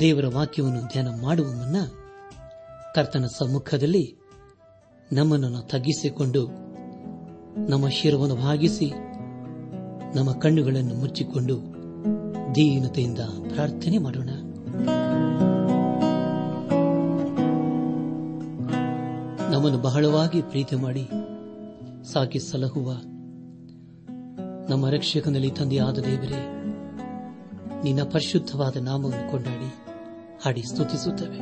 ದೇವರ ವಾಕ್ಯವನ್ನು ಧ್ಯಾನ ಮಾಡುವ ಮುನ್ನ ಕರ್ತನ ಸಮ್ಮುಖದಲ್ಲಿ ನಮ್ಮನ್ನು ತಗ್ಗಿಸಿಕೊಂಡು ನಮ್ಮ ಶಿರವನ್ನು ಭಾಗಿಸಿ ನಮ್ಮ ಕಣ್ಣುಗಳನ್ನು ಮುಚ್ಚಿಕೊಂಡು ದೀನತೆಯಿಂದ ಪ್ರಾರ್ಥನೆ ಮಾಡೋಣ. ನಮ್ಮನ್ನು ಬಹಳವಾಗಿ ಪ್ರೀತಿ ಮಾಡಿ ಸಾಕಿ ಸಲಹುವ ನಮ್ಮ ರಕ್ಷಕನಲ್ಲಿ ತಂದೆಯಾದ ದೇವರೇ, ನಿನ್ನ ಪರಿಶುದ್ಧವಾದ ನಾಮವನ್ನು ಕೊಂಡಾಡಿ. ಹಾಡಿ ಸ್ತುತಿಸುತ್ತವೆ.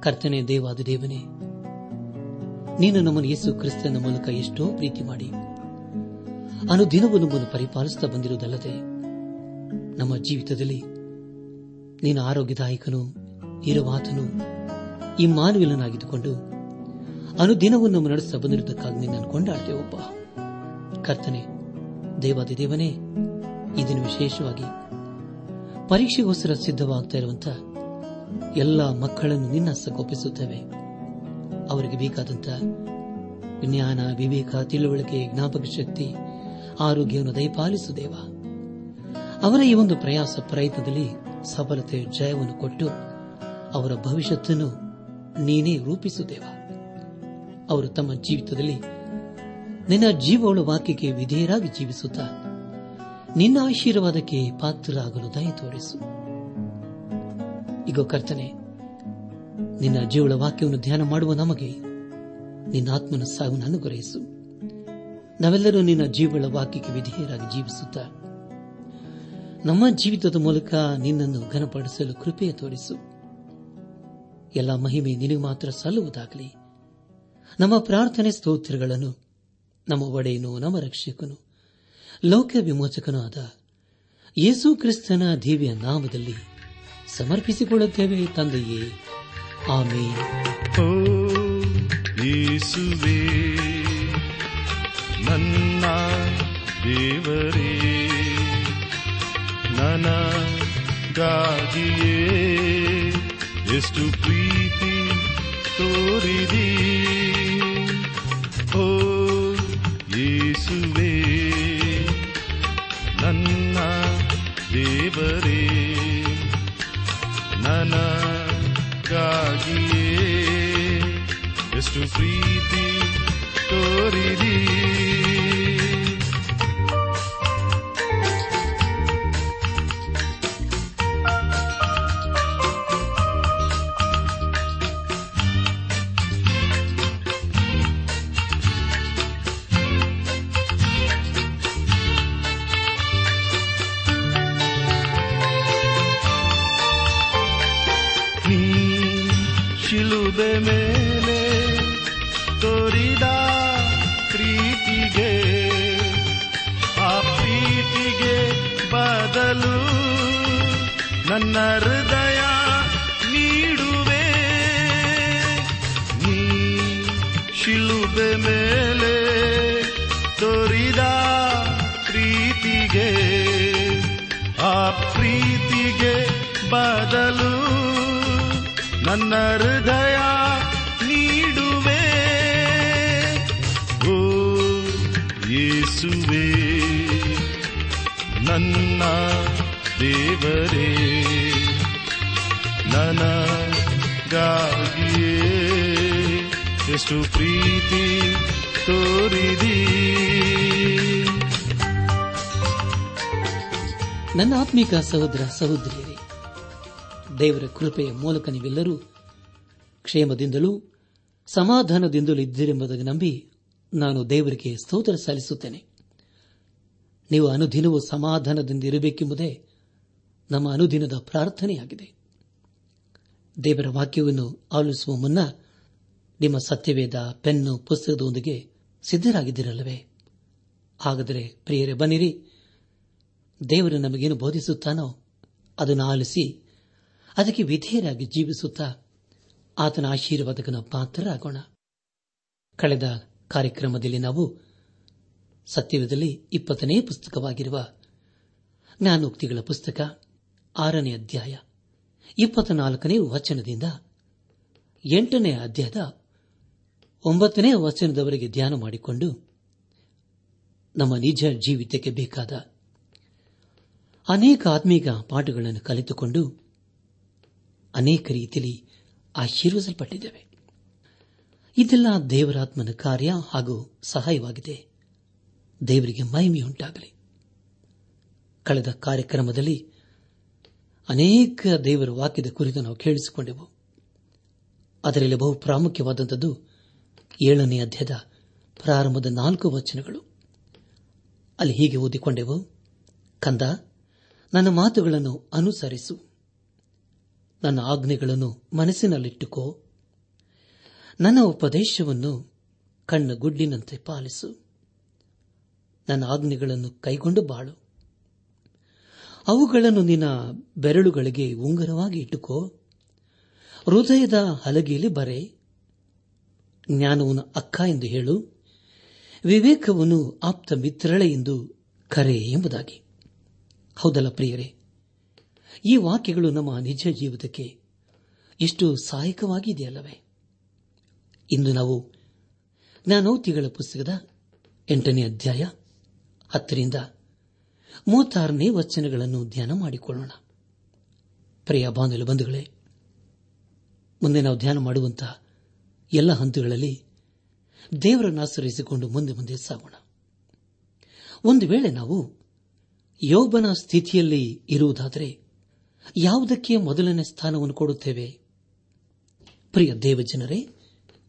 ಕರ್ತನೆ ದೇವಾದ ದೇವನೇ, ನೀನು ನಮ್ಮನ್ನು ಯೇಸು ಕ್ರಿಸ್ತನ ಮೂಲಕ ಎಷ್ಟೋ ಪ್ರೀತಿ ಮಾಡಿ. ಅನುದಿನವೂ ನಮ್ಮನ್ನು ಪರಿಪಾಲಿಸುತ್ತಾ ಬಂದಿರುವುದಲ್ಲದೆ, ನಮ್ಮ ಜೀವಿತದಲ್ಲಿ ನೀನು ಆರೋಗ್ಯದಾಯಕನು, ಇರುವಾತನು ಈ ಮಾನವಿಲನಾಗಿದ್ದುಕೊಂಡು ಅನುದಿನವೂ ನಮ್ಮ ನಡೆಸುತ್ತಾ ಬಂದಿರುವುದಕ್ಕಾಗಿ ನಿನ್ನನ್ನು ಕೊಂಡಾಡ್ತೇವಪ್ಪ ಕರ್ತನೆ, ದೇವಾದಿ ದೇವನೇ ಇದನ್ನು ವಿಶೇಷವಾಗಿ ಪರೀಕ್ಷೆಗೋಸ್ಕರ ಸಿದ್ಧವಾಗ್ತಾ ಇರುವಂತಹ ಎಲ್ಲ ಮಕ್ಕಳನ್ನು ನಿನ್ನ ಹಸ್ತಕ್ಕೊಪ್ಪಿಸುತ್ತೇವೆ ಅವರಿಗೆ ಬೇಕಾದಂತ ಜ್ಞಾನ, ವಿವೇಕ, ತಿಳುವಳಿಕೆ, ಜ್ಞಾಪಕ ಶಕ್ತಿ, ಆರೋಗ್ಯವನ್ನು ದಯಪಾಲಿಸು ದೇವ. ಅವರ ಈ ಒಂದು ಪ್ರಯಾಸ ಪ್ರಯತ್ನದಲ್ಲಿ ಸಫಲತೆ, ಜಯವನ್ನು ಕೊಟ್ಟು ಅವರ ಭವಿಷ್ಯತ್ತನ್ನು ನೀನೇ ರೂಪಿಸು ದೇವ. ಅವರು ತಮ್ಮ ಜೀವಿತದಲ್ಲಿ ನಿನ್ನ ಜೀವಗಳ ವಾಕ್ಯಕ್ಕೆ ವಿಧೇಯರಾಗಿ ಜೀವಿಸುತ್ತಾ ನಿನ್ನ ಆಶೀರ್ವಾದಕ್ಕೆ ಪಾತ್ರರಾಗಲು ದಯ ತೋರಿಸು. ಈಗ ಕರ್ತನೆ, ನಿನ್ನ ಜೀವಳ ವಾಕ್ಯವನ್ನು ಧ್ಯಾನ ಮಾಡುವ ನಮಗೆ ನಿನ್ನ ಆತ್ಮನ ಸಾವನ್ನು ಅನುಗ್ರಹಿಸು. ನಾವೆಲ್ಲರೂ ನಿನ್ನ ಜೀವಳ ವಾಕ್ಯಕ್ಕೆ ವಿಧೇಯರಾಗಿ ಜೀವಿಸುತ್ತಾ ನಮ್ಮ ಜೀವಿತದ ಮೂಲಕ ನಿನ್ನನ್ನು ಘನಪಡಿಸಲು ಕೃಪೆಯ ತೋರಿಸು. ಎಲ್ಲ ಮಹಿಮೆ ನಿನಗೆ ಮಾತ್ರ ಸಲ್ಲುವುದಾಗಲಿ. ನಮ್ಮ ಪ್ರಾರ್ಥನೆ ಸ್ತೋತ್ರಗಳನ್ನು ನಮ್ಮ ಒಡೆಯನು ನಮ್ಮ ರಕ್ಷಕನು ಲೌಕ್ಯ ವಿಮೋಚಕನೂ ಆದ ಯೇಸು ಕ್ರಿಸ್ತನ ದಿವ್ಯ ನಾಮದಲ್ಲಿ ಸಮರ್ಪಿಸಿಕೊಳ್ಳುತ್ತೇವೆ, ತಂದೆಯೇ. ಆಮೇಲೆ ನನ್ನ ದೇವರೇ, ನನಗಾಗಿಯೇ ಎಷ್ಟು ಪ್ರೀತಿ ತೋರಿದಿ. ಓ, ಯೇಸುವೇ ದೇವರೇ ನನಗಾಗಿಯೇ ಎಷ್ಟು ಪ್ರೀತಿ ತೋರಿದಿ. ನನ್ನ ಹೃದಯ ನೀಡುವೆ. ನೀ ಶಿಲುಬೆ ಮೇಲೆ ತೋರಿದ ಪ್ರೀತಿಗೆ, ಆ ಪ್ರೀತಿಗೆ ಬದಲು ನನ್ನ ಹೃದಯ ನೀಡುವೆ. ಓ ಯೇಸುವೆ, ನನ್ನ ದೇವರೇ, ನನಗಾಗಿಯೇ ಎಷ್ಟು ಪ್ರೀತಿ ತೋರಿದಿ. ನನ್ನ ಆತ್ಮಿಕ ಸಹೋದರ ಸಹೋದರಿಯರೇ, ದೇವರ ಕೃಪೆಯ ಮೂಲಕ ನೀವೆಲ್ಲರೂ ಕ್ಷೇಮದಿಂದಲೂ ಸಮಾಧಾನದಿಂದಲೂ ಇದ್ದೀರೆಂಬುದಾಗಿ ನಂಬಿ ನಾನು ದೇವರಿಗೆ ಸ್ತೋತ್ರ ಸಲ್ಲಿಸುತ್ತೇನೆ. ನೀವು ಅನುದಿನವೂ ಸಮಾಧಾನದಿಂದ ಇರಬೇಕೆಂಬುದೇ ನಮ್ಮ ಅನುದಿನದ ಪ್ರಾರ್ಥನೆಯಾಗಿದೆ. ದೇವರ ವಾಕ್ಯವನ್ನು ಆಲಿಸುವ ಮುನ್ನ ನಿಮ್ಮ ಸತ್ಯವೇದ ಪೆನ್ನು ಪುಸ್ತಕದೊಂದಿಗೆ ಸಿದ್ದರಾಗಿದ್ದಿರಲ್ಲವೇ ಹಾಗಾದರೆ ಪ್ರಿಯರೇ ಬನ್ನಿರಿ. ದೇವರು ನಮಗೇನು ಬೋಧಿಸುತ್ತಾನೋ ಅದನ್ನು ಆಲಿಸಿ ಅದಕ್ಕೆ ವಿಧೇಯರಾಗಿ ಜೀವಿಸುತ್ತಾ ಆತನ ಆಶೀರ್ವಾದಕನ ಪಾತ್ರರಾಗೋಣ. ಕಳೆದ ಕಾರ್ಯಕ್ರಮದಲ್ಲಿ ನಾವು ಸತ್ಯವೇದಲ್ಲಿ ಇಪ್ಪತ್ತನೇ ಪುಸ್ತಕವಾಗಿರುವ ಜ್ಞಾನೋಕ್ತಿಗಳ ಪುಸ್ತಕ ಆರನೇ ಅಧ್ಯಾಯ, ಇಪ್ಪತ್ನಾಲ್ಕನೇ ವಚನದಿಂದ ಎಂಟನೇ ಅಧ್ಯಾಯದ ಒಂಬತ್ತನೇ ವಚನದವರೆಗೆ ಧ್ಯಾನ ಮಾಡಿಕೊಂಡು ನಮ್ಮ ನಿಜ ಜೀವಿತಕ್ಕೆ ಬೇಕಾದ ಅನೇಕ ಆತ್ಮೀಕ ಪಾಠಗಳನ್ನು ಕಲಿತುಕೊಂಡು ಅನೇಕ ರೀತಿಯಲ್ಲಿ ಆಶೀರ್ವಿಸಲ್ಪಟ್ಟಿದ್ದೇವೆ ಇದೆಲ್ಲ ದೇವರಾತ್ಮನ ಕಾರ್ಯ ಹಾಗೂ ಸಹಾಯವಾಗಿದೆ. ದೇವರಿಗೆ ಮಹಿಮೆಯುಂಟಾಗಲಿ. ಕಳೆದ ಕಾರ್ಯಕ್ರಮದಲ್ಲಿ ಅನೇಕ ದೇವರ ವಾಕ್ಯದ ಕುರಿತು ನಾವು ಕೇಳಿಸಿಕೊಂಡೆವು. ಅದರಲ್ಲಿ ಬಹು ಪ್ರಾಮುಖ್ಯವಾದಂಥದ್ದು ಏಳನೇ ಅಧ್ಯಾಯದ ಪ್ರಾರಂಭದ ನಾಲ್ಕು ವಚನಗಳು. ಅಲ್ಲಿ ಹೀಗೆ ಓದಿಕೊಂಡೆವು. ಕಂದ, ನನ್ನ ಮಾತುಗಳನ್ನು ಅನುಸರಿಸು. ನನ್ನ ಆಜ್ಞೆಗಳನ್ನು ಮನಸ್ಸಿನಲ್ಲಿಟ್ಟುಕೋ. ನನ್ನ ಉಪದೇಶವನ್ನು ಕಣ್ಣ ಗುಡ್ಡಿನಂತೆ ಪಾಲಿಸು. ನನ್ನ ಆಜ್ಞೆಗಳನ್ನು ಕೈಗೊಂಡು ಬಾಳು. ಅವುಗಳನ್ನು ನಿನ್ನ ಬೆರಳುಗಳಿಗೆ ಉಂಗರವಾಗಿ ಇಟ್ಟುಕೋ. ಹೃದಯದ ಹಲಗೆಯಲ್ಲಿ ಬರೆ. ಜ್ಞಾನವನ್ನು ಅಕ್ಕ ಎಂದು ಹೇಳು. ವಿವೇಕವನ್ನು ಆಪ್ತ ಮಿತ್ರಳೆ ಎಂದು ಕರೆ ಎಂಬುದಾಗಿ. ಹೌದಲ್ಲ ಪ್ರಿಯರೇ? ಈ ವಾಕ್ಯಗಳು ನಮ್ಮ ನಿಜ ಜೀವಿತಕ್ಕೆ ಎಷ್ಟು ಸಹಾಯಕವಾಗಿದೆಯಲ್ಲವೇ ಇಂದು ನಾವು ಜ್ಞಾನೋತಿಗಳ ಪುಸ್ತಕದ ಎಂಟನೇ ಅಧ್ಯಾಯ ಹತ್ತರಿಂದ ಮೂವತ್ತಾರನೇ ವಚನಗಳನ್ನು ಧ್ಯಾನ ಮಾಡಿಕೊಳ್ಳೋಣ. ಪ್ರಿಯ ಬಾಂಧವ ಬಂಧುಗಳೇ, ಮುಂದೆ ನಾವು ಧ್ಯಾನ ಮಾಡುವಂತಹ ಎಲ್ಲ ಹಂತಗಳಲ್ಲಿ ದೇವರನ್ನು ಆಶ್ರಯಿಸಿಕೊಂಡು ಮುಂದೆ ಮುಂದೆ ಸಾಗೋಣ. ಒಂದು ವೇಳೆ ನಾವು ಯೋಬನ ಸ್ಥಿತಿಯಲ್ಲಿ ಇರುವುದಾದರೆ ಯಾವುದಕ್ಕೆ ಮೊದಲನೇ ಸ್ಥಾನವನ್ನು ಕೊಡುತ್ತೇವೆ? ಪ್ರಿಯ ದೇವಜನರೇ,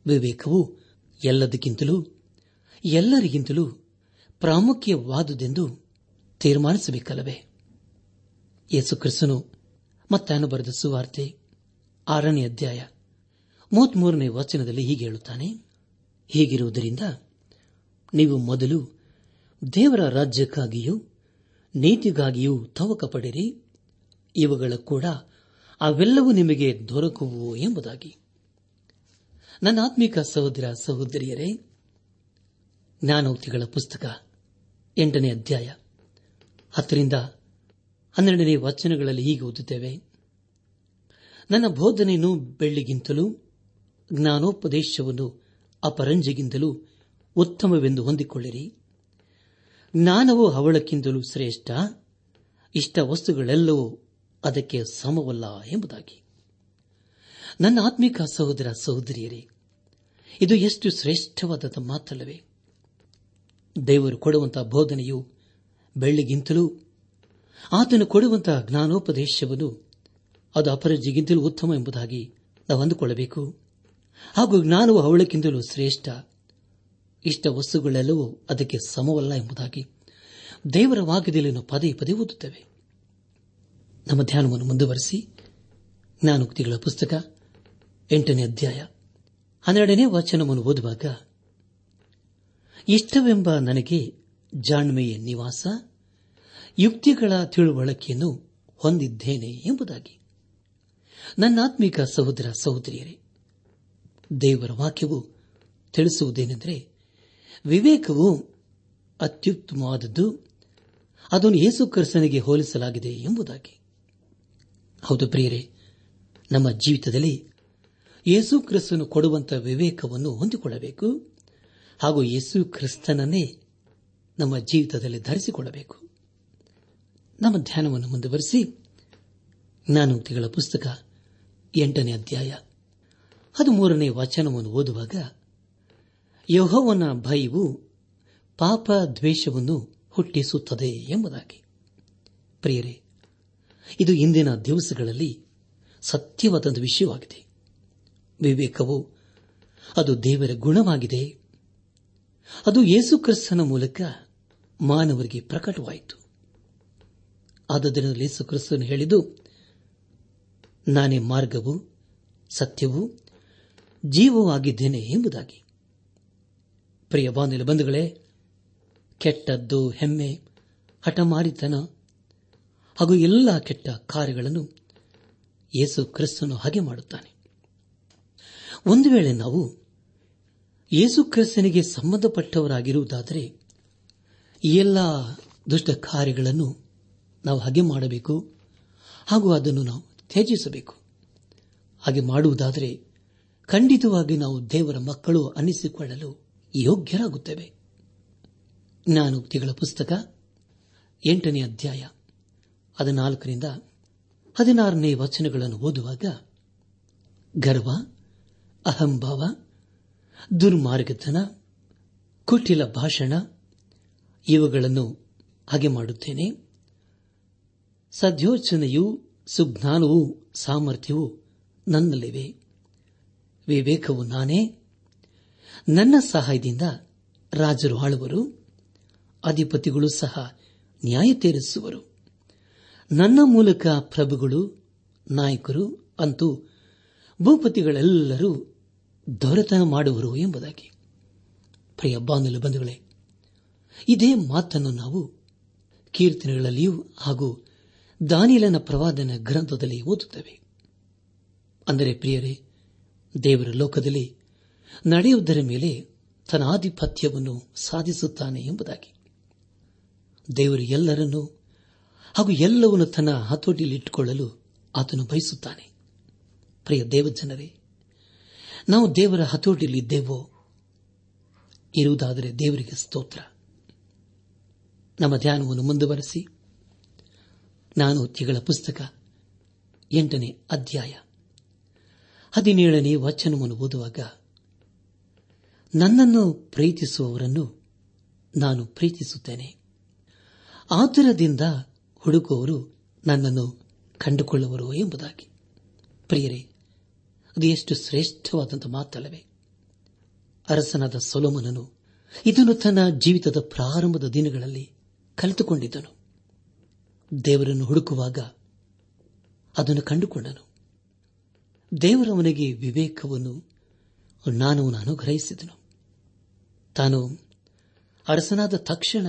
ವಿವೇಕವು ಎಲ್ಲದಕ್ಕಿಂತಲೂ, ಎಲ್ಲರಿಗಿಂತಲೂ ಪ್ರಾಮುಖ್ಯವಾದುದೆಂದು ತೀರ್ಮಾನಿಸಬೇಕಲ್ಲವೇ? ಯೇಸು ಕ್ರಿಸ್ತನು ಮತ್ತಾನು ಬರೆದ ಸುವಾರ್ತೆ ಆರನೇ ಅಧ್ಯಾಯ ಮೂವತ್ಮೂರನೇ ವಚನದಲ್ಲಿ ಹೀಗೆ ಹೇಳುತ್ತಾನೆ, ಹೀಗಿರುವುದರಿಂದ ನೀವು ಮೊದಲು ದೇವರ ರಾಜ್ಯಕ್ಕಾಗಿಯೂ ನೀತಿಗಾಗಿಯೂ ತವಕ ಪಡಿರಿ, ಇವುಗಳ ಕೂಡ ಅವೆಲ್ಲವೂ ನಿಮಗೆ ದೊರಕುವು ಎಂಬುದಾಗಿ. ನನ್ನ ಆತ್ಮಿಕ ಸಹೋದರ ಸಹೋದರಿಯರೇ, ಜ್ಞಾನೋಕ್ತಿಗಳ ಪುಸ್ತಕ ಎಂಟನೇ ಅಧ್ಯಾಯ ಹತ್ತರಿಂದ ಹನ್ನೆರಡನೇ ವಚನಗಳಲ್ಲಿ ಹೀಗೆ ಓದುತ್ತೇವೆ. ನನ್ನ ಬೋಧನೆಯನ್ನು ಬೆಳ್ಳಿಗಿಂತಲೂ, ಜ್ಞಾನೋಪದೇಶವನ್ನು ಅಪರಂಜಿಗಿಂತಲೂ ಉತ್ತಮವೆಂದು ಹೊಂದಿಕೊಳ್ಳಿರಿ. ಜ್ಞಾನವು ಅವಳಕ್ಕಿಂತಲೂ ಶ್ರೇಷ್ಠ, ಇಷ್ಟ ವಸ್ತುಗಳೆಲ್ಲವೂ ಅದಕ್ಕೆ ಸಮವಲ್ಲ ಎಂಬುದಾಗಿ. ನನ್ನ ಆತ್ಮಿಕ ಸಹೋದರ ಸಹೋದರಿಯರೇ, ಇದು ಎಷ್ಟು ಶ್ರೇಷ್ಠವಾದ ಮಾತಲ್ಲವೇ ದೇವರು ಕೊಡುವಂತಹ ಬೋಧನೆಯು ಬೆಳ್ಳಿಗಿಂತಲೂ ಆತನು ಕೊಡುವಂತಹ ಜ್ಞಾನೋಪದೇಶವನ್ನು ಅದು ಅಪರಜಿಗಿಂತಲೂ ಉತ್ತಮ ಎಂಬುದಾಗಿ ನಾವು ಅಂದುಕೊಳ್ಳಬೇಕು. ಹಾಗೂ ಜ್ಞಾನವು ಅವಳಕ್ಕಿಂತಲೂ ಶ್ರೇಷ್ಠ. ಇಷ್ಟ ವಸ್ತುಗಳೆಲ್ಲವೂ ಅದಕ್ಕೆ ಸಮವಲ್ಲ ಎಂಬುದಾಗಿ ದೇವರ ವಾಕ್ಯದಲ್ಲಿ ನಾವು ಪದೇ ಪದೇ ಓದುತ್ತೇವೆ. ನಮ್ಮ ಧ್ಯಾನವನ್ನು ಮುಂದುವರೆಸಿ ಜ್ಞಾನೋಕ್ತಿಗಳ ಪುಸ್ತಕ ಎಂಟನೇ ಅಧ್ಯಾಯ ಹನ್ನೆರಡನೇ ವಚನವನ್ನು ಓದುವಾಗ, ಇಷ್ಟವೆಂಬ ನನಗೆ ಜಾಣ್ಮೆಯ ನಿವಾಸ ಯುಕ್ತಿಗಳ ತಿಳುವಳಿಕೆಯನ್ನು ಹೊಂದಿದ್ದೇನೆ ಎಂಬುದಾಗಿ. ನನ್ನಾತ್ಮಿಕ ಸಹೋದರ ಸಹೋದರಿಯರೇ, ದೇವರ ವಾಕ್ಯವು ತಿಳಿಸುವುದೇನೆಂದರೆ, ವಿವೇಕವು ಅತ್ಯುತ್ತಮವಾದದ್ದು, ಅದನ್ನು ಯೇಸು ಕ್ರಿಸ್ತನಿಗೆ ಹೋಲಿಸಲಾಗಿದೆ ಎಂಬುದಾಗಿ. ಹೌದು ಪ್ರಿಯರೇ, ನಮ್ಮ ಜೀವಿತದಲ್ಲಿ ಯೇಸು ಕ್ರಿಸ್ತನು ಕೊಡುವಂತಹ ವಿವೇಕವನ್ನು ಹೊಂದಿಕೊಳ್ಳಬೇಕು ಹಾಗೂ ಯೇಸು ಕ್ರಿಸ್ತನನ್ನೇ ನಮ್ಮ ಜೀವಿತದಲ್ಲಿ ಧರಿಸಿಕೊಳ್ಳಬೇಕು. ನಮ್ಮ ಧ್ಯಾನವನ್ನು ಮುಂದುವರೆಸಿ ಜ್ಞಾನೋಕ್ತಿಗಳ ಪುಸ್ತಕ ಎಂಟನೇ ಅಧ್ಯಾಯ ಹದಿಮೂರನೇ ವಚನವನ್ನು ಓದುವಾಗ ಯಹೋವನ ಭಯವು ಪಾಪ ದ್ವೇಷವನ್ನು ಹುಟ್ಟಿಸುತ್ತದೆ ಎಂಬುದಾಗಿ. ಪ್ರಿಯರೇ, ಇದು ಇಂದಿನ ದಿವಸಗಳಲ್ಲಿ ಸತ್ಯವಾದ ವಿಷಯವಾಗಿದೆ. ವಿವೇಕವು ಅದು ದೇವರ ಗುಣವಾಗಿದೆ. ಅದು ಯೇಸುಕ್ರಿಸ್ತನ ಮೂಲಕ ಮಾನವರಿಗೆ ಪ್ರಕಟವಾಯಿತು. ಆದ್ದರಿಂದ ಯೇಸು ಕ್ರಿಸ್ತನು ಹೇಳಿದು ನಾನೇ ಮಾರ್ಗವು, ಸತ್ಯವೂ ಜೀವವೂ ಆಗಿದ್ದೇನೆ ಎಂಬುದಾಗಿ. ಪ್ರಿಯ ಬಾಂಧವ ಬಂಧುಗಳೇ, ಕೆಟ್ಟದ್ದು, ಹೆಮ್ಮೆ, ಹಠಮಾರಿತನ, ಹಾಗೂ ಎಲ್ಲ ಕೆಟ್ಟ ಕಾರ್ಯಗಳನ್ನು ಯೇಸು ಕ್ರಿಸ್ತನು ಹಾಗೆ ಮಾಡುತ್ತಾನೆ. ಒಂದು ವೇಳೆ ನಾವು ಯೇಸು ಕ್ರಿಸ್ತನಿಗೆ ಸಂಬಂಧಪಟ್ಟವರಾಗಿರುವುದಾದರೆ, ಈ ಎಲ್ಲ ದುಷ್ಟ ಕಾರ್ಯಗಳನ್ನು ನಾವು ಹಾಗೆ ಮಾಡಬೇಕು. ಹಾಗೂ ಅದನ್ನು ನಾವು ತ್ಯಜಿಸಬೇಕು. ಹಾಗೆ ಮಾಡುವುದಾದರೆ ಖಂಡಿತವಾಗಿ ನಾವು ದೇವರ ಮಕ್ಕಳು ಅನ್ನಿಸಿಕೊಳ್ಳಲು ಯೋಗ್ಯರಾಗುತ್ತೇವೆ. ಜ್ಞಾನೋಕ್ತಿಗಳ ಪುಸ್ತಕ ಎಂಟನೇ ಅಧ್ಯಾಯ ಹದಿನಾಲ್ಕರಿಂದ ಹದಿನಾರನೇ ವಚನಗಳನ್ನು ಓದುವಾಗ, ಗರ್ವ, ಅಹಂಭಾವ, ದುರ್ಮಾರ್ಗತನ, ಕುಟಿಲ ಭಾಷಣ, ಇವುಗಳನ್ನು ಹಾಗೆ ಮಾಡುತ್ತೇನೆ. ಸದ್ಯೋಚನೆಯೂ, ಸುಜ್ಞಾನವೂ, ಸಾಮರ್ಥ್ಯವೂ ನನ್ನಲ್ಲಿವೆ. ವಿವೇಕವು ನಾನೇ. ನನ್ನ ಸಹಾಯದಿಂದ ರಾಜರು ಆಳುವರು. ಅಧಿಪತಿಗಳು ಸಹ ನ್ಯಾಯ ತೀರಿಸುವರು. ನನ್ನ ಮೂಲಕ ಪ್ರಭುಗಳು, ನಾಯಕರು ಅಂತೂ ಭೂಪತಿಗಳೆಲ್ಲರೂ ದೊರೆತನ ಮಾಡುವರು ಎಂಬುದಾಗಿ. ಪ್ರಿಯ ಬಾನಲು ಬಂಧುಗಳೇ, ಇದೇ ಮಾತನ್ನು ನಾವು ಕೀರ್ತನೆಗಳಲ್ಲಿಯೂ ಹಾಗೂ ದಾನಿಲನ ಪ್ರವಾದನ ಗ್ರಂಥದಲ್ಲಿ ಓದುತ್ತವೆ. ಅಂದರೆ ಪ್ರಿಯರೇ, ದೇವರ ಲೋಕದಲ್ಲಿ ನಡೆಯುವುದರ ಮೇಲೆ ತನ್ನ ಆಧಿಪತ್ಯವನ್ನು ಸಾಧಿಸುತ್ತಾನೆ ಎಂಬುದಾಗಿ. ದೇವರು ಎಲ್ಲರನ್ನೂ ಹಾಗೂ ಎಲ್ಲವನ್ನು ತನ್ನ ಹತೋಟಿಯಲ್ಲಿಟ್ಟುಕೊಳ್ಳಲು ಆತನು ಬಯಸುತ್ತಾನೆ. ಪ್ರಿಯ ದೇವಜನರೇ, ನಾವು ದೇವರ ಹತೋಟಿಯಲ್ಲಿದ್ದೇವೋ ಇರುವುದಾದರೆ ದೇವರಿಗೆ ಸ್ತೋತ್ರ. ನಮ್ಮ ಧ್ಯಾನವನ್ನು ಮುಂದುವರೆಸಿ. ನಾನು ತಿಗಳ ಪುಸ್ತಕ. ಎಂಟನೇ ಅಧ್ಯಾಯ. ಹದಿನೇಳನೇ ವಚನವನ್ನು ಓದುವಾಗ, ನನ್ನನ್ನು ಪ್ರೀತಿಸುವವರನ್ನು ನಾನು ಪ್ರೀತಿಸುತ್ತೇನೆ. ಆತುರದಿಂದ ಹುಡುಕುವವರು ನನ್ನನ್ನು ಕಂಡುಕೊಳ್ಳುವರು ಎಂಬುದಾಗಿ. ಪ್ರಿಯರೇ, ಅದು ಎಷ್ಟು ಶ್ರೇಷ್ಠವಾದಂಥ ಮಾತಲ್ಲವೇ. ಅರಸನಾದ ಸೊಲೋಮನನು ಇದನ್ನು ತನ್ನ ಜೀವಿತದ ಪ್ರಾರಂಭದ ದಿನಗಳಲ್ಲಿ ಕಲಿತುಕೊಂಡಿದ್ದನು. ದೇವರನ್ನು ಹುಡುಕುವಾಗ ಅದನ್ನು ಕಂಡುಕೊಂಡನು. ದೇವರವನಿಗೆ ವಿವೇಕವನ್ನು ನಾನು ಅನುಗ್ರಹಿಸಿದನು. ತಾನು ಅರಸನಾದ ತಕ್ಷಣ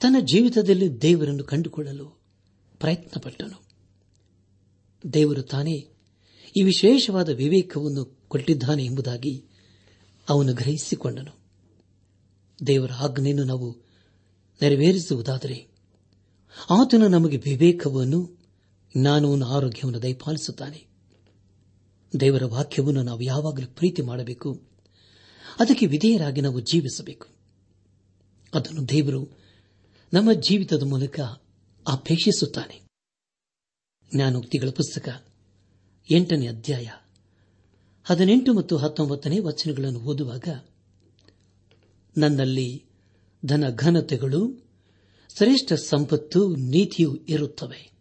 ತನ್ನ ಜೀವಿತದಲ್ಲಿ ದೇವರನ್ನು ಕಂಡುಕೊಳ್ಳಲು ಪ್ರಯತ್ನಪಟ್ಟನು. ದೇವರು ತಾನೇ ಈ ವಿಶೇಷವಾದ ವಿವೇಕವನ್ನು ಕೊಟ್ಟಿದ್ದಾನೆ ಎಂಬುದಾಗಿ ಅವನು ಗ್ರಹಿಸಿಕೊಂಡನು. ದೇವರ ಆಜ್ಞೆಯನ್ನು ನಾವು ನೆರವೇರಿಸುವುದಾದರೆ ಆತನು ನಮಗೆ ವಿವೇಕವನ್ನು, ಜ್ಞಾನವನ್ನು, ಆರೋಗ್ಯವನ್ನು ದಯಪಾಲಿಸುತ್ತಾನೆ. ದೇವರ ವಾಕ್ಯವನ್ನು ನಾವು ಯಾವಾಗಲೂ ಪ್ರೀತಿ ಮಾಡಬೇಕು. ಅದಕ್ಕೆ ವಿಧೇಯರಾಗಿ ನಾವು ಜೀವಿಸಬೇಕು. ಅದನ್ನು ದೇವರು ನಮ್ಮ ಜೀವಿತದ ಮೂಲಕ ಅಪೇಕ್ಷಿಸುತ್ತಾನೆ. ಜ್ಞಾನೋಕ್ತಿಗಳ ಪುಸ್ತಕ, ಎಂಟನೇ ಅಧ್ಯಾಯ, ಹದಿನೆಂಟು ಮತ್ತು ಹತ್ತೊಂಬತ್ತನೇ ವಚನಗಳನ್ನು ಓದುವಾಗ, ನನ್ನಲ್ಲಿ ಧನ ಘನತೆಗಳು ಶ್ರೇಷ್ಠ ಸಂಪತ್ತು ನೀತಿಯೂ ಇರುತ್ತವೆ.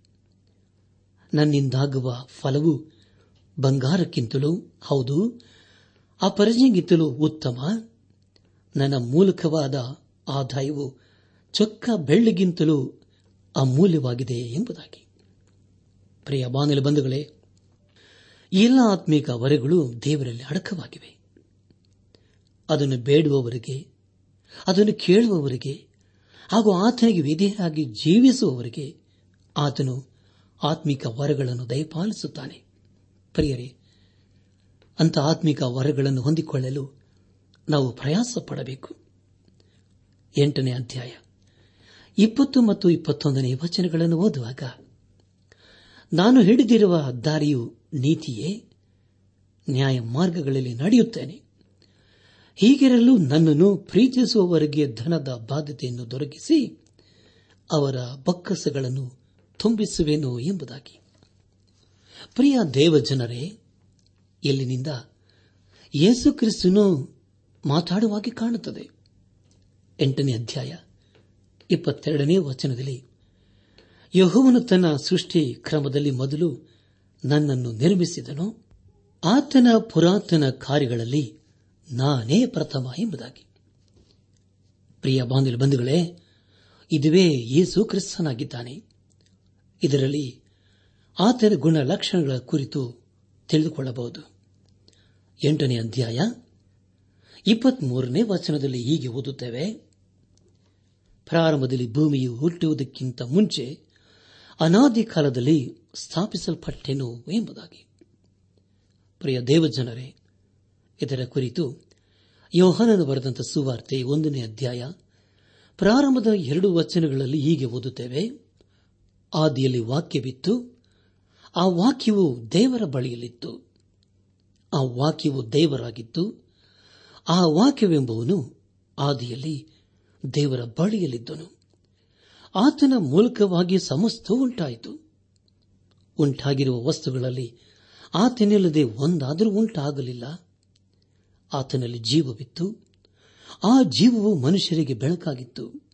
ನನ್ನಿಂದಾಗುವ ಫಲವು ಬಂಗಾರಕ್ಕಿಂತಲೂ ಹೌದು, ಆ ಪರಜೆಗಿಂತಲೂ ಉತ್ತಮ. ನನ್ನ ಮೂಲಕವಾದ ಆದಾಯವು ಚೊಕ್ಕ ಬೆಳ್ಳಿಗಿಂತಲೂ ಅಮೂಲ್ಯವಾಗಿದೆ ಎಂಬುದಾಗಿ. ಪ್ರಿಯ ಬಾನಲು ಬಂಧುಗಳೇ ಎಲ್ಲ ಆತ್ಮೀಕ ವರಗಳು ದೇವರಲ್ಲಿ ಅಡಕವಾಗಿವೆ. ಅದನ್ನು ಬೇಡುವವರಿಗೆ, ಅದನ್ನು ಕೇಳುವವರಿಗೆ ಹಾಗೂ ಆತನಿಗೆ ವಿಧೇಯರಾಗಿ ಜೀವಿಸುವವರಿಗೆ ಆತನು ಆತ್ಮಿಕ ವರಗಳನ್ನು ದಯಪಾಲಿಸುತ್ತಾನೆ. ಪ್ರಿಯರೇ ಅಂತ ಆತ್ಮಿಕ ವರಗಳನ್ನು ಹೊಂದಿಕೊಳ್ಳಲು ನಾವು ಪ್ರಯಾಸ ಪಡಬೇಕು ಎಂಟನೇ ಅಧ್ಯಾಯ ಇಪ್ಪತ್ತು ಮತ್ತು ಇಪ್ಪತ್ತೊಂದನೇ ವಚನಗಳನ್ನು ಓದುವಾಗ, ನಾನು ಹಿಡಿದಿರುವ ದಾರಿಯು ನೀತಿಯೇ ನ್ಯಾಯ ಮಾರ್ಗಗಳಲ್ಲಿ ನಡೆಯುತ್ತೇನೆ. ಹೀಗಿರಲು ನನ್ನನ್ನು ಪ್ರೀತಿಸುವವರಿಗೆ ಧನದ ಬಾಧ್ಯತೆಯನ್ನು ದೊರಕಿಸಿ ಅವರ ಬಕ್ಕಸಗಳನ್ನು ತುಂಬಿಸುವೆನು ಎಂಬುದಾಗಿ. ಪ್ರಿಯ ದೇವಜನರೇ ಎಲ್ಲಿನಿಂದ ಯೇಸು ಕ್ರಿಸ್ತನು ಮಾತಾಡುವಾಗಿ ಕಾಣುತ್ತದೆ. ಎಂಟನೇ ಅಧ್ಯಾಯ ಇಪ್ಪತ್ತೆರಡನೇ ವಚನದಲ್ಲಿ, ಯಹೋವನು ತನ್ನ ಸೃಷ್ಟಿ ಕ್ರಮದಲ್ಲಿ ಮೊದಲು ನನ್ನನ್ನು ನಿರ್ಮಿಸಿದನು. ಆತನ ಪುರಾತನ ಕಾರ್ಯಗಳಲ್ಲಿ ನಾನೇ ಪ್ರಥಮ ಎಂಬುದಾಗಿ. ಪ್ರಿಯ ಬಾಂಧವ ಬಂಧುಗಳೇ, ಇದುವೇ ಯೇಸು ಕ್ರಿಸ್ತನಾಗಿದ್ದಾನೆ. ಇದರಲ್ಲಿ ಆತನ ಗುಣ ಲಕ್ಷಣಗಳ ಕುರಿತು ತಿಳಿದುಕೊಳ್ಳಬಹುದು. ಎಂಟನೇ ಅಧ್ಯಾಯ, ಇಪ್ಪತ್ಮೂರನೇ ವಚನದಲ್ಲಿ ಹೀಗೆ ಓದುತ್ತೇವೆ. ಪ್ರಾರಂಭದಲ್ಲಿ ಭೂಮಿಯು ಹುಟ್ಟುವುದಕ್ಕಿಂತ ಮುಂಚೆ ಅನಾದಿ ಕಾಲದಲ್ಲಿ ಸ್ಥಾಪಿಸಲ್ಪಟ್ಟೆನು ಎಂಬುದಾಗಿ. ಪ್ರಿಯ ದೇವಜನರೇ ಇದರ ಕುರಿತು ಯೋಹನನು ಬರೆದಂತಹ ಸುವಾರ್ತೆ ಒಂದನೇ ಅಧ್ಯಾಯ ಪ್ರಾರಂಭದ ಎರಡು ವಚನಗಳಲ್ಲಿ ಹೀಗೆ ಓದುತ್ತೇವೆ. ಆದಿಯಲ್ಲಿ ವಾಕ್ಯವಿತ್ತು, ಆ ವಾಕ್ಯವು ದೇವರ ಬಳಿಯಲ್ಲಿತ್ತು. ಆ ವಾಕ್ಯವು ದೇವರಾಗಿತ್ತು. ಆ ವಾಕ್ಯವೆಂಬುವನು ಆದಿಯಲ್ಲಿ ದೇವರ ಬಳಿಯಲ್ಲಿದ್ದನು. ಆತನ ಮೂಲಕವಾಗಿ ಸಮಸ್ತ ಉಂಟಾಯಿತು. ಉಂಟಾಗಿರುವ ವಸ್ತುಗಳಲ್ಲಿ ಆತನಿಲ್ಲದೆ ಒಂದಾದರೂ ಉಂಟಾಗಲಿಲ್ಲ. ಆತನಲ್ಲಿ ಜೀವವಿತ್ತು ಆ ಜೀವವು ಮನುಷ್ಯರಿಗೆ ಬೆಳಕಾಗಿತ್ತು.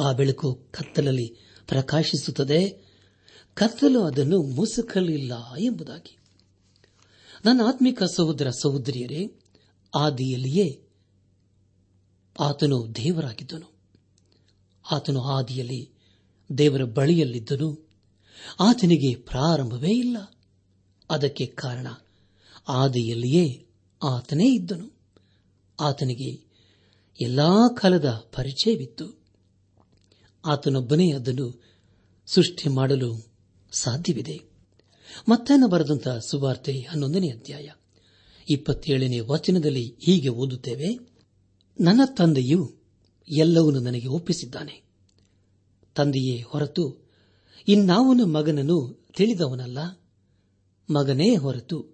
ಆ ಬೆಳಕು ಕತ್ತಲಲ್ಲಿ ಪ್ರಕಾಶಿಸುತ್ತದೆ. ಕತ್ತಲು ಅದನ್ನು ಮುಸುಕಲಿಲ್ಲ ಎಂಬುದಾಗಿ. ನನ್ನ ಆತ್ಮಿಕ ಸಹೋದರ ಸಹೋದರಿಯರೇ, ಆದಿಯಲ್ಲಿಯೇ ಆತನು ದೇವರಾಗಿದ್ದನು. ಆತನು ಆದಿಯಲ್ಲಿ ದೇವರ ಬಳಿಯಲ್ಲಿದ್ದನು. ಆತನಿಗೆ ಪ್ರಾರಂಭವೇ ಇಲ್ಲ. ಅದಕ್ಕೆ ಕಾರಣ ಆದಿಯಲ್ಲಿಯೇ ಆತನೇ ಇದ್ದನು. ಆತನಿಗೆ ಎಲ್ಲಾ ಕಾಲದ ಪರಿಚಯವಿತ್ತು. ಆತನೊಬ್ಬನೇ ಅದನ್ನು ಸೃಷ್ಟಿ ಮಾಡಲು ಸಾಧ್ಯವಿದೆ. ಮತ್ತೇನ ಬರೆದಂತಹ ಸುವಾರ್ತೆ ಹನ್ನೊಂದನೇ ಅಧ್ಯಾಯ. ಇಪ್ಪತ್ತೇಳನೇ ವಚನದಲ್ಲಿ ಹೀಗೆ ಓದುತ್ತೇವೆ, ನನ್ನ ತಂದೆಯು ಎಲ್ಲವನ್ನೂ ನನಗೆ ಒಪ್ಪಿಸಿದ್ದಾನೆ. ತಂದೆಯೇ ಹೊರತು ಇನ್ನಾವನು ಮಗನನ್ನು ತಿಳಿದವನಲ್ಲ. ಮಗನೇ ಹೊರತು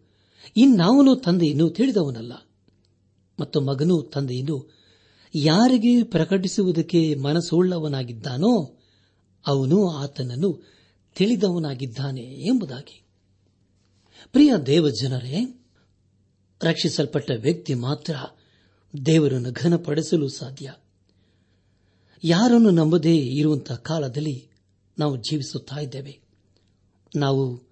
ಇನ್ನಾವನು ತಂದೆಯನ್ನು ತಿಳಿದವನಲ್ಲ. ಮತ್ತು ಮಗನು ತಂದೆಯನ್ನು ಯಾರಿಗೆ ಪ್ರಕಟಿಸುವುದಕ್ಕೆ ಮನಸ್ಸುಳ್ಳವನಾಗಿದ್ದಾನೋ ಅವನು ಆತನನ್ನು ತಿಳಿದವನಾಗಿದ್ದಾನೆ ಎಂಬುದಾಗಿ. ಪ್ರಿಯ ದೇವಜನರೇ, ರಕ್ಷಿಸಲ್ಪಟ್ಟ ವ್ಯಕ್ತಿ ಮಾತ್ರ ದೇವರನ್ನು ಘನಪಡಿಸಲು ಸಾಧ್ಯ. ಯಾರನ್ನು ನಂಬದೇ ಇರುವಂತಹ ಕಾಲದಲ್ಲಿ ನಾವು ಜೀವಿಸುತ್ತಾ ಇದ್ದೇವೆ. ನಾವು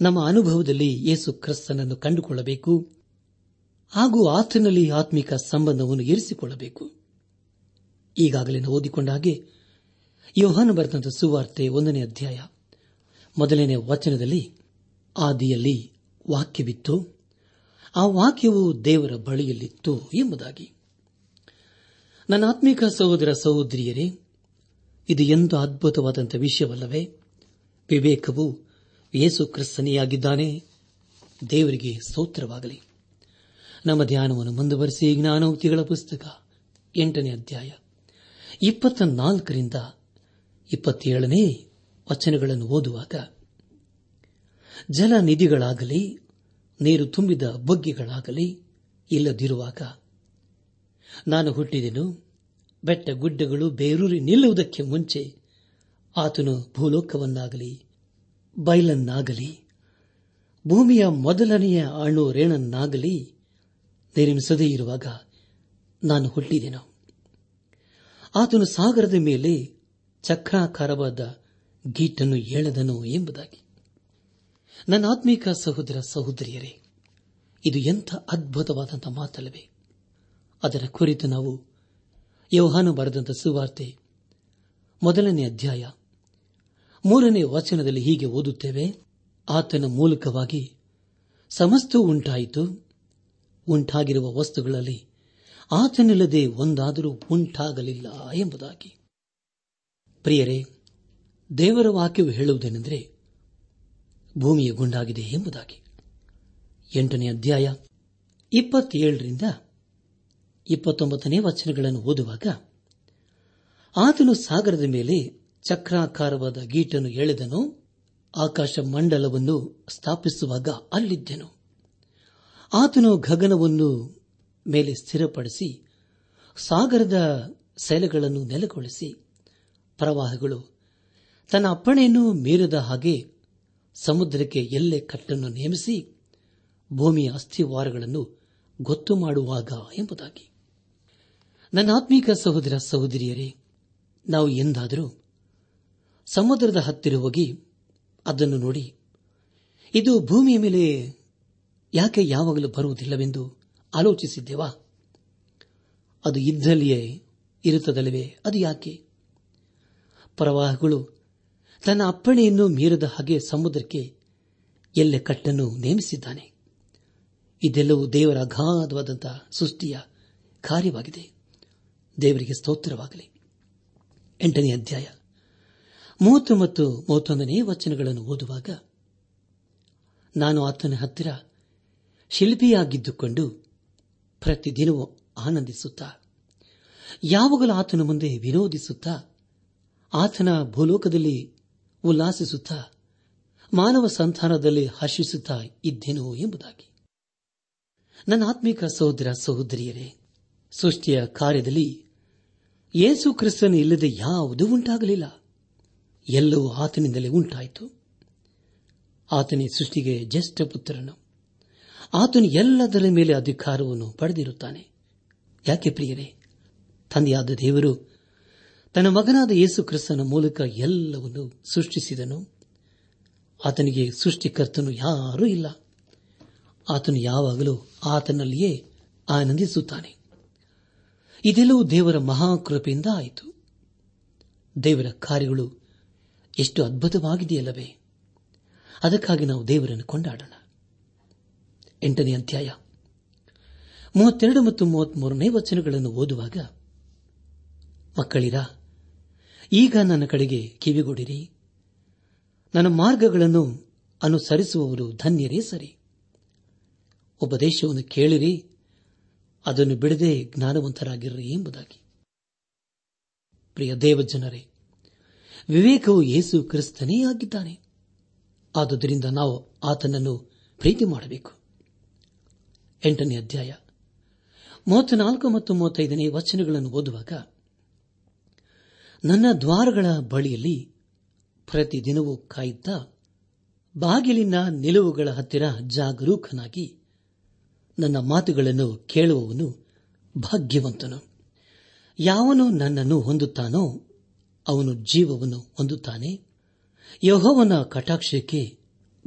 ನಮ್ಮ ಅನುಭವದಲ್ಲಿ ಯೇಸು ಕ್ರಿಸ್ತನನ್ನು ಕಂಡುಕೊಳ್ಳಬೇಕು. ಹಾಗೂ ಆತನಲ್ಲಿ ಆತ್ಮಿಕ ಸಂಬಂಧವನ್ನು ಇರಿಸಿಕೊಳ್ಳಬೇಕು. ಈಗಾಗಲೇ ಓದಿಕೊಂಡ ಹಾಗೆ ಯೋಹಾನು ಬರೆದಂತ ಸುವಾರ್ತೆ ಒಂದನೇ ಅಧ್ಯಾಯ ಮೊದಲನೇ ವಚನದಲ್ಲಿ ಆದಿಯಲ್ಲಿ ವಾಕ್ಯವಿತ್ತು. ಆ ವಾಕ್ಯವು ದೇವರ ಬಳಿಯಲ್ಲಿತ್ತು ಎಂಬುದಾಗಿ. ನನ್ನ ಆತ್ಮಿಕ ಸಹೋದರ ಸಹೋದರಿಯರೇ, ಇದು ಎಂದು ಅದ್ಭುತವಾದಂಥ ವಿಷಯವಲ್ಲವೇ? ವಿವೇಕವು ಯೇಸು ಕ್ರಿಸ್ತನಿಯಾಗಿದ್ದಾನೆ. ದೇವರಿಗೆ ಸ್ತೋತ್ರವಾಗಲಿ. ನಮ್ಮ ಧ್ಯಾನವನ್ನು ಮುಂದುವರೆಸಿ ಜ್ಞಾನೋಕ್ತಿಗಳ ಪುಸ್ತಕ ಎಂಟನೇ ಅಧ್ಯಾಯ ಇಪ್ಪತ್ತ ನಾಲ್ಕರಿಂದ ಇಪ್ಪತ್ತೇಳನೇ ವಚನಗಳನ್ನು ಓದುವಾಗ, ಜಲನಿಧಿಗಳಾಗಲಿ, ನೀರು ತುಂಬಿದ ಬೊಗ್ಗೆಗಳಾಗಲಿ ಇಲ್ಲದಿರುವಾಗ, ನಾನು ಹುಟ್ಟಿದೆನು, ಬೆಟ್ಟ ಗುಡ್ಡಗಳು ಬೇರೂರಿ ನಿಲ್ಲುವುದಕ್ಕೆ ಮುಂಚೆ ಆತನು ಭೂಲೋಕವನ್ನಾಗಲಿ ಬೈಲನ್ನಾಗಲಿ, ಭೂಮಿಯ ಮೊದಲನೆಯ ಅಣು ರೇಣನ್ನಾಗಲಿ ನಿರ್ಮಿಸದೇ ಇರುವಾಗ ನಾನು ಹುಟ್ಟಿದೆನು. ಆತನು ಸಾಗರದ ಮೇಲೆ ಚಕ್ರಾಕಾರವಾದ ಗೀಟನ್ನು ಎಳೆದನು ಎಂಬುದಾಗಿ. ನನ್ನ ಆತ್ಮೀಕ ಸಹೋದರ ಸಹೋದರಿಯರೇ, ಇದು ಎಂಥ ಅದ್ಭುತವಾದಂಥ ಮಾತಲ್ಲವೇ. ಅದರ ಕುರಿತು ನಾವು ಯೌಹಾನು ಬರೆದಂತ ಸುವಾರ್ತೆ ಮೊದಲನೇ ಅಧ್ಯಾಯ ಮೂರನೇ ವಚನದಲ್ಲಿ ಹೀಗೆ ಓದುತ್ತೇವೆ, ಆತನ ಮೂಲಕವಾಗಿ ಸಮಸ್ತ ಉಂಟಾಯಿತು. ಉಂಟಾಗಿರುವ ವಸ್ತುಗಳಲ್ಲಿ ಆತನಿಲ್ಲದೆ ಒಂದಾದರೂ ಉಂಟಾಗಲಿಲ್ಲ ಎಂಬುದಾಗಿ. ಪ್ರಿಯರೇ, ದೇವರ ವಾಕ್ಯವು ಹೇಳುವುದೇನೆಂದರೆ ಭೂಮಿಯ ಗುಂಡಾಗಿದೆ ಎಂಬುದಾಗಿ. ಎಂಟನೇ ಅಧ್ಯಾಯ ಇಪ್ಪತ್ತೇಳರಿಂದ ಇಪ್ಪತ್ತೊಂಬತ್ತನೇ ವಚನಗಳನ್ನು ಓದುವಾಗ, ಆತನು ಸಾಗರದ ಮೇಲೆ ಚಕ್ರಾಕಾರವಾದ ಗೀಟನ್ನು ಎಳೆದನು. ಆಕಾಶ ಮಂಡಲವನ್ನು ಸ್ಥಾಪಿಸುವಾಗ ಅಲ್ಲಿದ್ದೆನು. ಆತನು ಗಗನವನ್ನು ಮೇಲೆ ಸ್ಥಿರಪಡಿಸಿ, ಸಾಗರದ ಸೆಲೆಗಳನ್ನು ನೆಲೆಗೊಳಿಸಿ, ಪ್ರವಾಹಗಳು, ತನ್ನ ಅಪ್ಪಣೆಯನ್ನು ಮೀರದ ಹಾಗೆ ಸಮುದ್ರಕ್ಕೆ ಎಲ್ಲೆ ಕಟ್ಟನ್ನು ನೇಮಿಸಿ, ಭೂಮಿಯ ಅಸ್ಥಿವಾರಗಳನ್ನು ಗೊತ್ತು ಮಾಡುವಾಗ ಎಂಬುದಾಗಿ. ನನ್ನ ಆತ್ಮೀಕ ಸಹೋದರ ಸಹೋದರಿಯರೇ, ನಾವು ಎಂದಾದರೂ ಸಮುದ್ರದ ಹತ್ತಿರ ಹೋಗಿ ಅದನ್ನು ನೋಡಿ, ಇದು ಭೂಮಿಯ ಮೇಲೆ ಯಾಕೆ ಯಾವಾಗಲೂ ಬರುವುದಿಲ್ಲವೆಂದು ಆಲೋಚಿಸಿದ್ದೇವಾ? ಅದು ಇದ್ದಲ್ಲಿಯೇ ಇರುತ್ತದಲ್ಲವೇ? ಅದು ಯಾಕೆ? ಪ್ರವಾಹಗಳು ತನ್ನ ಅಪ್ಪಣೆಯನ್ನು ಮೀರದ ಹಾಗೆ ಸಮುದ್ರಕ್ಕೆ ಎಲ್ಲೆ ಕಟ್ಟನ್ನು ನೇಮಿಸಿದ್ದಾನೆ. ಇದೆಲ್ಲವೂ ದೇವರ ಅಗಾಧವಾದಂತಹ ಸೃಷ್ಟಿಯ ಕಾರ್ಯವಾಗಿದೆ. ದೇವರಿಗೆ ಸ್ತೋತ್ರವಾಗಲಿ. ಎಂಟನೇ ಅಧ್ಯಾಯ. ಮೂವತ್ತು ಮತ್ತು ಮೂವತ್ತೊಂದನೇ ವಚನಗಳನ್ನು ಓದುವಾಗ, ನಾನು ಆತನ ಹತ್ತಿರ ಶಿಲ್ಪಿಯಾಗಿದ್ದುಕೊಂಡು ಪ್ರತಿದಿನವೂ ಆನಂದಿಸುತ್ತಾ, ಯಾವಾಗಲೂ ಆತನ ಮುಂದೆ ವಿನೋದಿಸುತ್ತಾ, ಆತನ ಭೂಲೋಕದಲ್ಲಿ ಉಲ್ಲಾಸಿಸುತ್ತಾ, ಮಾನವ ಸಂತಾನದಲ್ಲಿ ಹರ್ಷಿಸುತ್ತಾ ಇದ್ದೇನೋ ಎಂಬುದಾಗಿ. ನನ್ನ ಆತ್ಮಿಕ ಸಹೋದರ ಸಹೋದರಿಯರೇ, ಸೃಷ್ಟಿಯ ಕಾರ್ಯದಲ್ಲಿ ಯೇಸು ಕ್ರಿಸ್ತನ್ ಇಲ್ಲದೆ ಯಾವುದೂ ಉಂಟಾಗಲಿಲ್ಲ. ಎಲ್ಲವೂ ಆತನಿಂದಲೇ ಉಂಟಾಯಿತು. ಆತನೇ ಸೃಷ್ಟಿಗೆ ಜ್ಯೇಷ್ಠ ಪುತ್ರನು. ಆತನು ಎಲ್ಲದರ ಮೇಲೆ ಅಧಿಕಾರವನ್ನು ಪಡೆದಿರುತ್ತಾನೆ. ಯಾಕೆ ಪ್ರಿಯರೇ? ತಂದೆಯಾದ ದೇವರು ತನ್ನ ಮಗನಾದ ಯೇಸು ಕ್ರಿಸ್ತನ ಮೂಲಕ ಎಲ್ಲವನ್ನು ಸೃಷ್ಟಿಸಿದನು. ಆತನಿಗೆ ಸೃಷ್ಟಿಕರ್ತನು ಯಾರೂ ಇಲ್ಲ. ಆತನು ಯಾವಾಗಲೂ ಆತನಲ್ಲಿಯೇ ಆನಂದಿಸುತ್ತಾನೆ. ಇದೆಲ್ಲವೂ ದೇವರ ಮಹಾಕೃಪೆಯಿಂದ ಆಯಿತು. ದೇವರ ಕಾರ್ಯಗಳು ಎಷ್ಟು ಅದ್ಭುತವಾಗಿದೆಯಲ್ಲವೇ? ಅದಕ್ಕಾಗಿ ನಾವು ದೇವರನ್ನು ಕೊಂಡಾಡೋಣ. ಎಂಟನೇ ಅಧ್ಯಾಯ. ಮೂವತ್ತೆರಡು ಮತ್ತು ಮೂವತ್ಮೂರನೇ ವಚನಗಳನ್ನು ಓದುವಾಗ, ಮಕ್ಕಳಿರ, ಈಗ ನನ್ನ ಕಡೆಗೆ ಕಿವಿಗೊಡಿರಿ. ನನ್ನ ಮಾರ್ಗಗಳನ್ನು ಅನುಸರಿಸುವವರು ಧನ್ಯರೇ ಸರಿ. ಉಪದೇಶವನ್ನು ಕೇಳಿರಿ, ಅದನ್ನು ಬಿಡದೆ ಜ್ಞಾನವಂತರಾಗಿರ್ರಿ ಎಂಬುದಾಗಿ. ಪ್ರಿಯ ದೇವಜನರೇ ವಿವೇಕವು ಯೇಸು ಕ್ರಿಸ್ತನೇ ಆಗಿದ್ದಾನೆ. ಆದುದರಿಂದ ನಾವು ಆತನನ್ನು ಪ್ರೀತಿ ಮಾಡಬೇಕು. ಎಂಟನೇ ಅಧ್ಯಾಯ. ಮೂವತ್ನಾಲ್ಕು ಮತ್ತು ಮೂವತ್ತೈದನೇ ವಚನಗಳನ್ನು ಓದುವಾಗ, ನನ್ನ ದ್ವಾರಗಳ ಬಳಿಯಲ್ಲಿ ಪ್ರತಿದಿನವೂ ಕಾಯುತ್ತಾ ಬಾಗಿಲಿನ ನಿಲುವುಗಳ ಹತ್ತಿರ ಜಾಗರೂಕನಾಗಿ ನನ್ನ ಮಾತುಗಳನ್ನು ಕೇಳುವವನು ಭಾಗ್ಯವಂತನು. ಯಾವನು ನನ್ನನ್ನು ಹೊಂದುತ್ತಾನೋ ಅವನು ಜೀವವನ್ನು ಹೊಂದುತ್ತಾನೆ. ಯಹೋವನ ಕಟಾಕ್ಷಕ್ಕೆ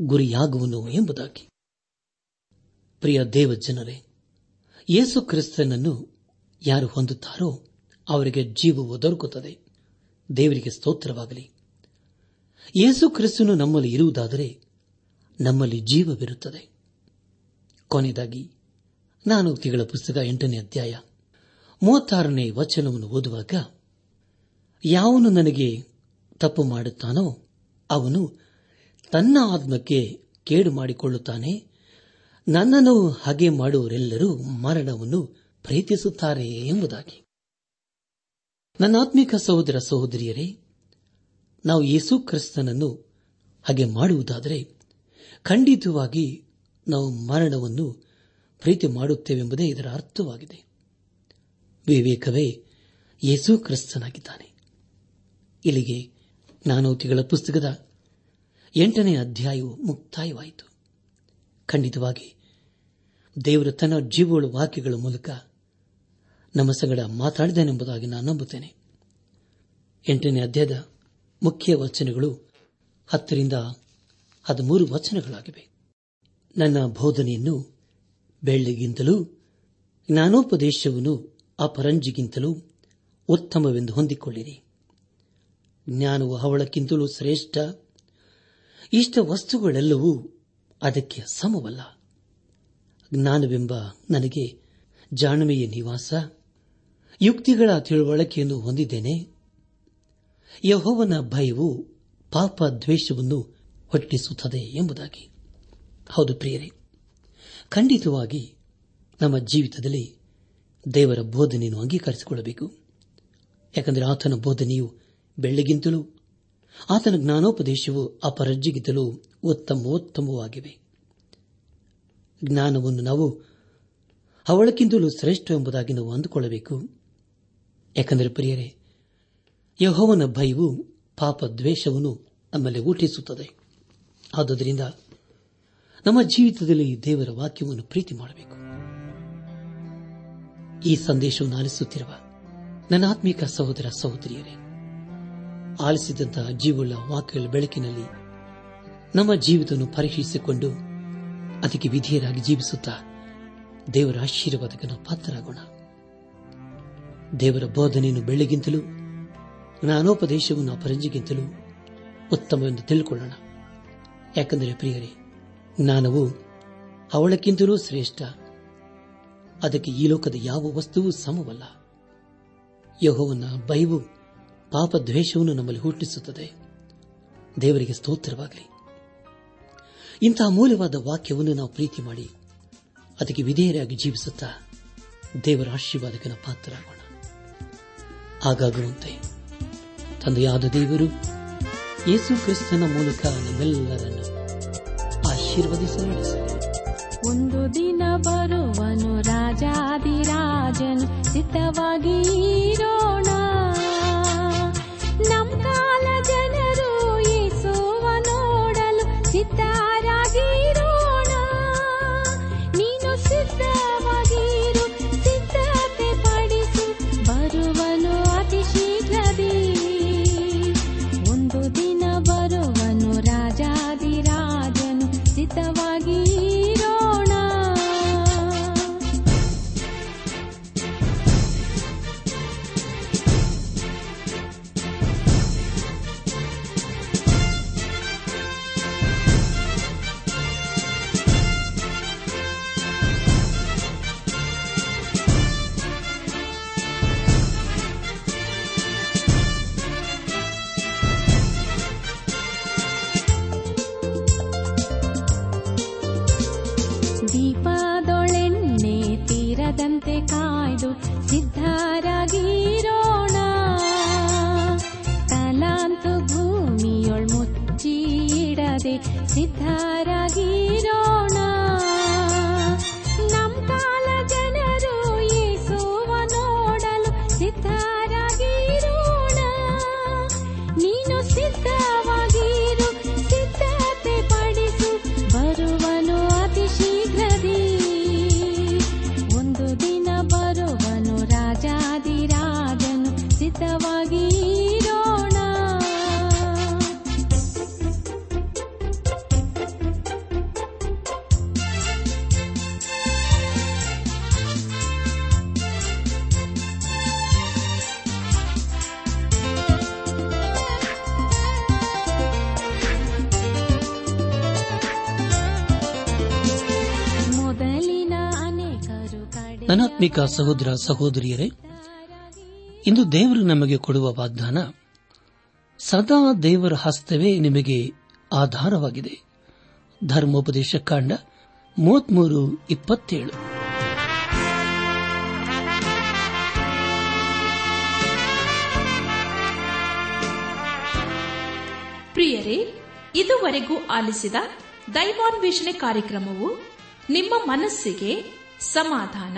ಗುರಿಯಾಗುವನು ಎಂಬುದಾಗಿ. ಪ್ರಿಯ ದೇವಜನರೇ, ಯೇಸು ಕ್ರಿಸ್ತನನ್ನು ಯಾರು ಹೊಂದುತ್ತಾರೋ ಅವರಿಗೆ ಜೀವವು ದೊರಕುತ್ತದೆ. ದೇವರಿಗೆ ಸ್ತೋತ್ರವಾಗಲಿ. ಯೇಸು ಕ್ರಿಸ್ತನು ನಮ್ಮಲ್ಲಿ ಇರುವುದಾದರೆ ನಮ್ಮಲ್ಲಿ ಜೀವವಿರುತ್ತದೆ. ಕೊನೆಯದಾಗಿ, ನಾನು ತಿಂಗಳ ಪುಸ್ತಕ ಎಂಟನೇ ಅಧ್ಯಾಯ ಮೂವತ್ತಾರನೇ ವಚನವನ್ನು ಓದುವಾಗ ಯಾವನು ನನಗೆ ತಪ್ಪು ಮಾಡುತ್ತಾನೋ ಅವನು ತನ್ನ ಆತ್ಮಕ್ಕೆ ಕೇಡು ಮಾಡಿಕೊಳ್ಳುತ್ತಾನೆ. ನನ್ನನ್ನು ಹಾಗೆ ಮಾಡುವರೆಲ್ಲರೂ ಮರಣವನ್ನು ಪ್ರೀತಿಸುತ್ತಾರೆ ಎಂಬುದಾಗಿ. ನನ್ನ ಆತ್ಮಿಕ ಸಹೋದರ ಸಹೋದರಿಯರೇ, ನಾವು ಯೇಸು ಕ್ರಿಸ್ತನನ್ನು ಹಾಗೆ ಮಾಡುವುದಾದರೆ ಖಂಡಿತವಾಗಿ ನಾವು ಮರಣವನ್ನು ಪ್ರೀತಿ ಮಾಡುತ್ತೇವೆಂಬುದೇ ಇದರ ಅರ್ಥವಾಗಿದೆ. ವಿವೇಕವೇ ಯೇಸು ಕ್ರಿಸ್ತನಾಗಿದ್ದಾನೆ. ಇಲ್ಲಿಗೆ ಜ್ಞಾನೋತಿಗಳ ಪುಸ್ತಕದ ಎಂಟನೇ ಅಧ್ಯಾಯವು ಮುಕ್ತಾಯವಾಯಿತು. ಖಂಡಿತವಾಗಿ, ದೇವರು ತನ್ನ ಜೀವಗಳ ವಾಕ್ಯಗಳ ಮೂಲಕ ನಮ್ಮ ಸಂಗಡ ಮಾತಾಡಿದನೆಂಬುದಾಗಿ ನಾನು ನಂಬುತ್ತೇನೆ. ಎಂಟನೇ ಅಧ್ಯಾಯದ ಮುಖ್ಯ ವಚನಗಳು ಹತ್ತರಿಂದ ಹದಿಮೂರು ವಚನಗಳಾಗಿವೆ. ನನ್ನ ಬೋಧನೆಯನ್ನು ಬೆಳ್ಳಿಗಿಂತಲೂ, ಜ್ಞಾನೋಪದೇಶವನ್ನು ಅಪರಂಜಿಗಿಂತಲೂ ಉತ್ತಮವೆಂದು ಹೊಂದಿಕೊಳ್ಳಿರಿ. ಜ್ಞಾನವು ಅವಳಕ್ಕಿಂತಲೂ ಶ್ರೇಷ್ಠ. ಇಷ್ಟ ವಸ್ತುಗಳೆಲ್ಲವೂ ಅದಕ್ಕೆ ಸಮವಲ್ಲ. ಜ್ಞಾನವೆಂಬ ನನಗೆ ಜಾಣ್ಮೆಯ ನಿವಾಸ. ಯುಕ್ತಿಗಳ ತಿಳುವಳಿಕೆಯನ್ನು ಹೊಂದಿದ್ದೇನೆ. ಯಹೋವನ ಭಯವು ಪಾಪ ದ್ವೇಷವನ್ನು ಹೊಟ್ಟಿಸುತ್ತದೆ ಎಂಬುದಾಗಿ. ಹೌದು ಪ್ರಿಯರೇ, ಖಂಡಿತವಾಗಿ ನಮ್ಮ ಜೀವಿತದಲ್ಲಿ ದೇವರ ಬೋಧನೆಯನ್ನು ಅಂಗೀಕರಿಸಿಕೊಳ್ಳಬೇಕು. ಯಾಕೆಂದರೆ ಆತನ ಬೋಧನೆಯು ಬೆಳ್ಳಿಗಿಂತಲೂ. ಆತನ ಜ್ಞಾನೋಪದೇಶವು ಅಪರಜ್ಜಿಗಿಂತಲೂ ಉತ್ತಮೋತ್ತಮವಾಗಿವೆ. ಜ್ಞಾನವನ್ನು ನಾವು ಅವಳಕ್ಕಿಂತಲೂ ಶ್ರೇಷ್ಠ ಎಂಬುದಾಗಿ ನಾವು ಅಂದುಕೊಳ್ಳಬೇಕು. ಯಾಕಂದರೆ ಪ್ರಿಯರೇ, ಯಹೋವನ ಭಯವು ಪಾಪ ದ್ವೇಷವನ್ನು ನಮ್ಮಲ್ಲಿ ಊಟಿಸುತ್ತದೆ ಆದುದರಿಂದ ನಮ್ಮ ಜೀವಿತದಲ್ಲಿ ದೇವರ ವಾಕ್ಯವನ್ನು ಪ್ರೀತಿ ಮಾಡಬೇಕು. ಈ ಸಂದೇಶವನ್ನು ಆಲಿಸುತ್ತಿರುವ ನನ್ನ ಆತ್ಮಿಕ ಸಹೋದರ ಸಹೋದರಿಯರೇ ಆಲಿಸಿದಂತಹ ಜೀವುಳ್ಳ ವಾಕ್ಯಗಳ ಬೆಳಕಿನಲ್ಲಿ ನಮ್ಮ ಜೀವಿತವನ್ನು ಪರೀಕ್ಷಿಸಿಕೊಂಡು ಅದಕ್ಕೆ ವಿಧಿಯರಾಗಿ ಜೀವಿಸುತ್ತಾ ದೇವರ ಆಶೀರ್ವಾದಕ್ಕೆ ನಾವು ಪಾತ್ರರಾಗೋಣ. ದೇವರ ಬೋಧನೆಯನ್ನು ಬೆಳಗಿಂತಲೂ ಜ್ಞಾನೋಪದೇಶವನ್ನು ಅಪರಂಜಿಗಿಂತಲೂ ಉತ್ತಮವೆಂದು ತಿಳ್ಕೊಳ್ಳೋಣ. ಯಾಕೆಂದರೆ ಪ್ರಿಯರೇ, ಜ್ಞಾನವು ಅವಳಕ್ಕಿಂತಲೂ ಶ್ರೇಷ್ಠ. ಅದಕ್ಕೆ ಈ ಲೋಕದ ಯಾವ ವಸ್ತುವೂ ಸಮವಲ್ಲ. ಯಹೋವನ ಭಯವು ಪಾಪ ದ್ವೇಷವನ್ನು ನಮ್ಮಲ್ಲಿ ಹುಟ್ಟಿಸುತ್ತದೆ. ದೇವರಿಗೆ ಸ್ತೋತ್ರವಾಗಲಿ. ಇಂತಹ ಮೂಲವಾದ ವಾಕ್ಯವನ್ನು ನಾವು ಪ್ರೀತಿ ಮಾಡಿ, ಅದಕ್ಕೆ ವಿಧೇಯರಾಗಿ ಜೀವಿಸುತ್ತಾ ದೇವರ ಆಶೀರ್ವಾದಕನ ಪಾತ್ರರಾಗೋಣ. ಹಾಗಾಗುವಂತೆ ತಂದೆಯಾದ ದೇವರು ಯೇಸು ಕ್ರಿಸ್ತನ ಮೂಲಕ ನಮ್ಮೆಲ್ಲರನ್ನು ಆಶೀರ್ವದಿಸಲು ಒಂದು ದಿನ ಬರುವನು ರಾಜಾದಿರಾಜನು ಇರೋಣ. ಕಾಲ ಜನರು ಯೇಸುವ ನೋಡಲು ಸಿದ್ಧರಾಗಿರೋಣ सिद्धारागीनो ನನಾತ್ಮಿಕ ಸಹೋದರ ಸಹೋದರಿಯರೇ, ಇಂದು ದೇವರು ನಮಗೆ ಕೊಡುವ ವಾಗ್ದಾನ, ಸದಾ ದೇವರ ಹಸ್ತವೇ ನಿಮಗೆ ಆಧಾರವಾಗಿದೆ. ಧರ್ಮೋಪದೇಶ ಕಾಂಡ ಮೂವತ್ಮೂರು ಇಪ್ಪತ್ತೇಳು. ಪ್ರಿಯರೇ, ಇದುವರೆಗೂ ಆಲಿಸಿದ ದೈವಾನ್ವೇಷಣೆ ಕಾರ್ಯಕ್ರಮವು ನಿಮ್ಮ ಮನಸ್ಸಿಗೆ ಸಮಾಧಾನ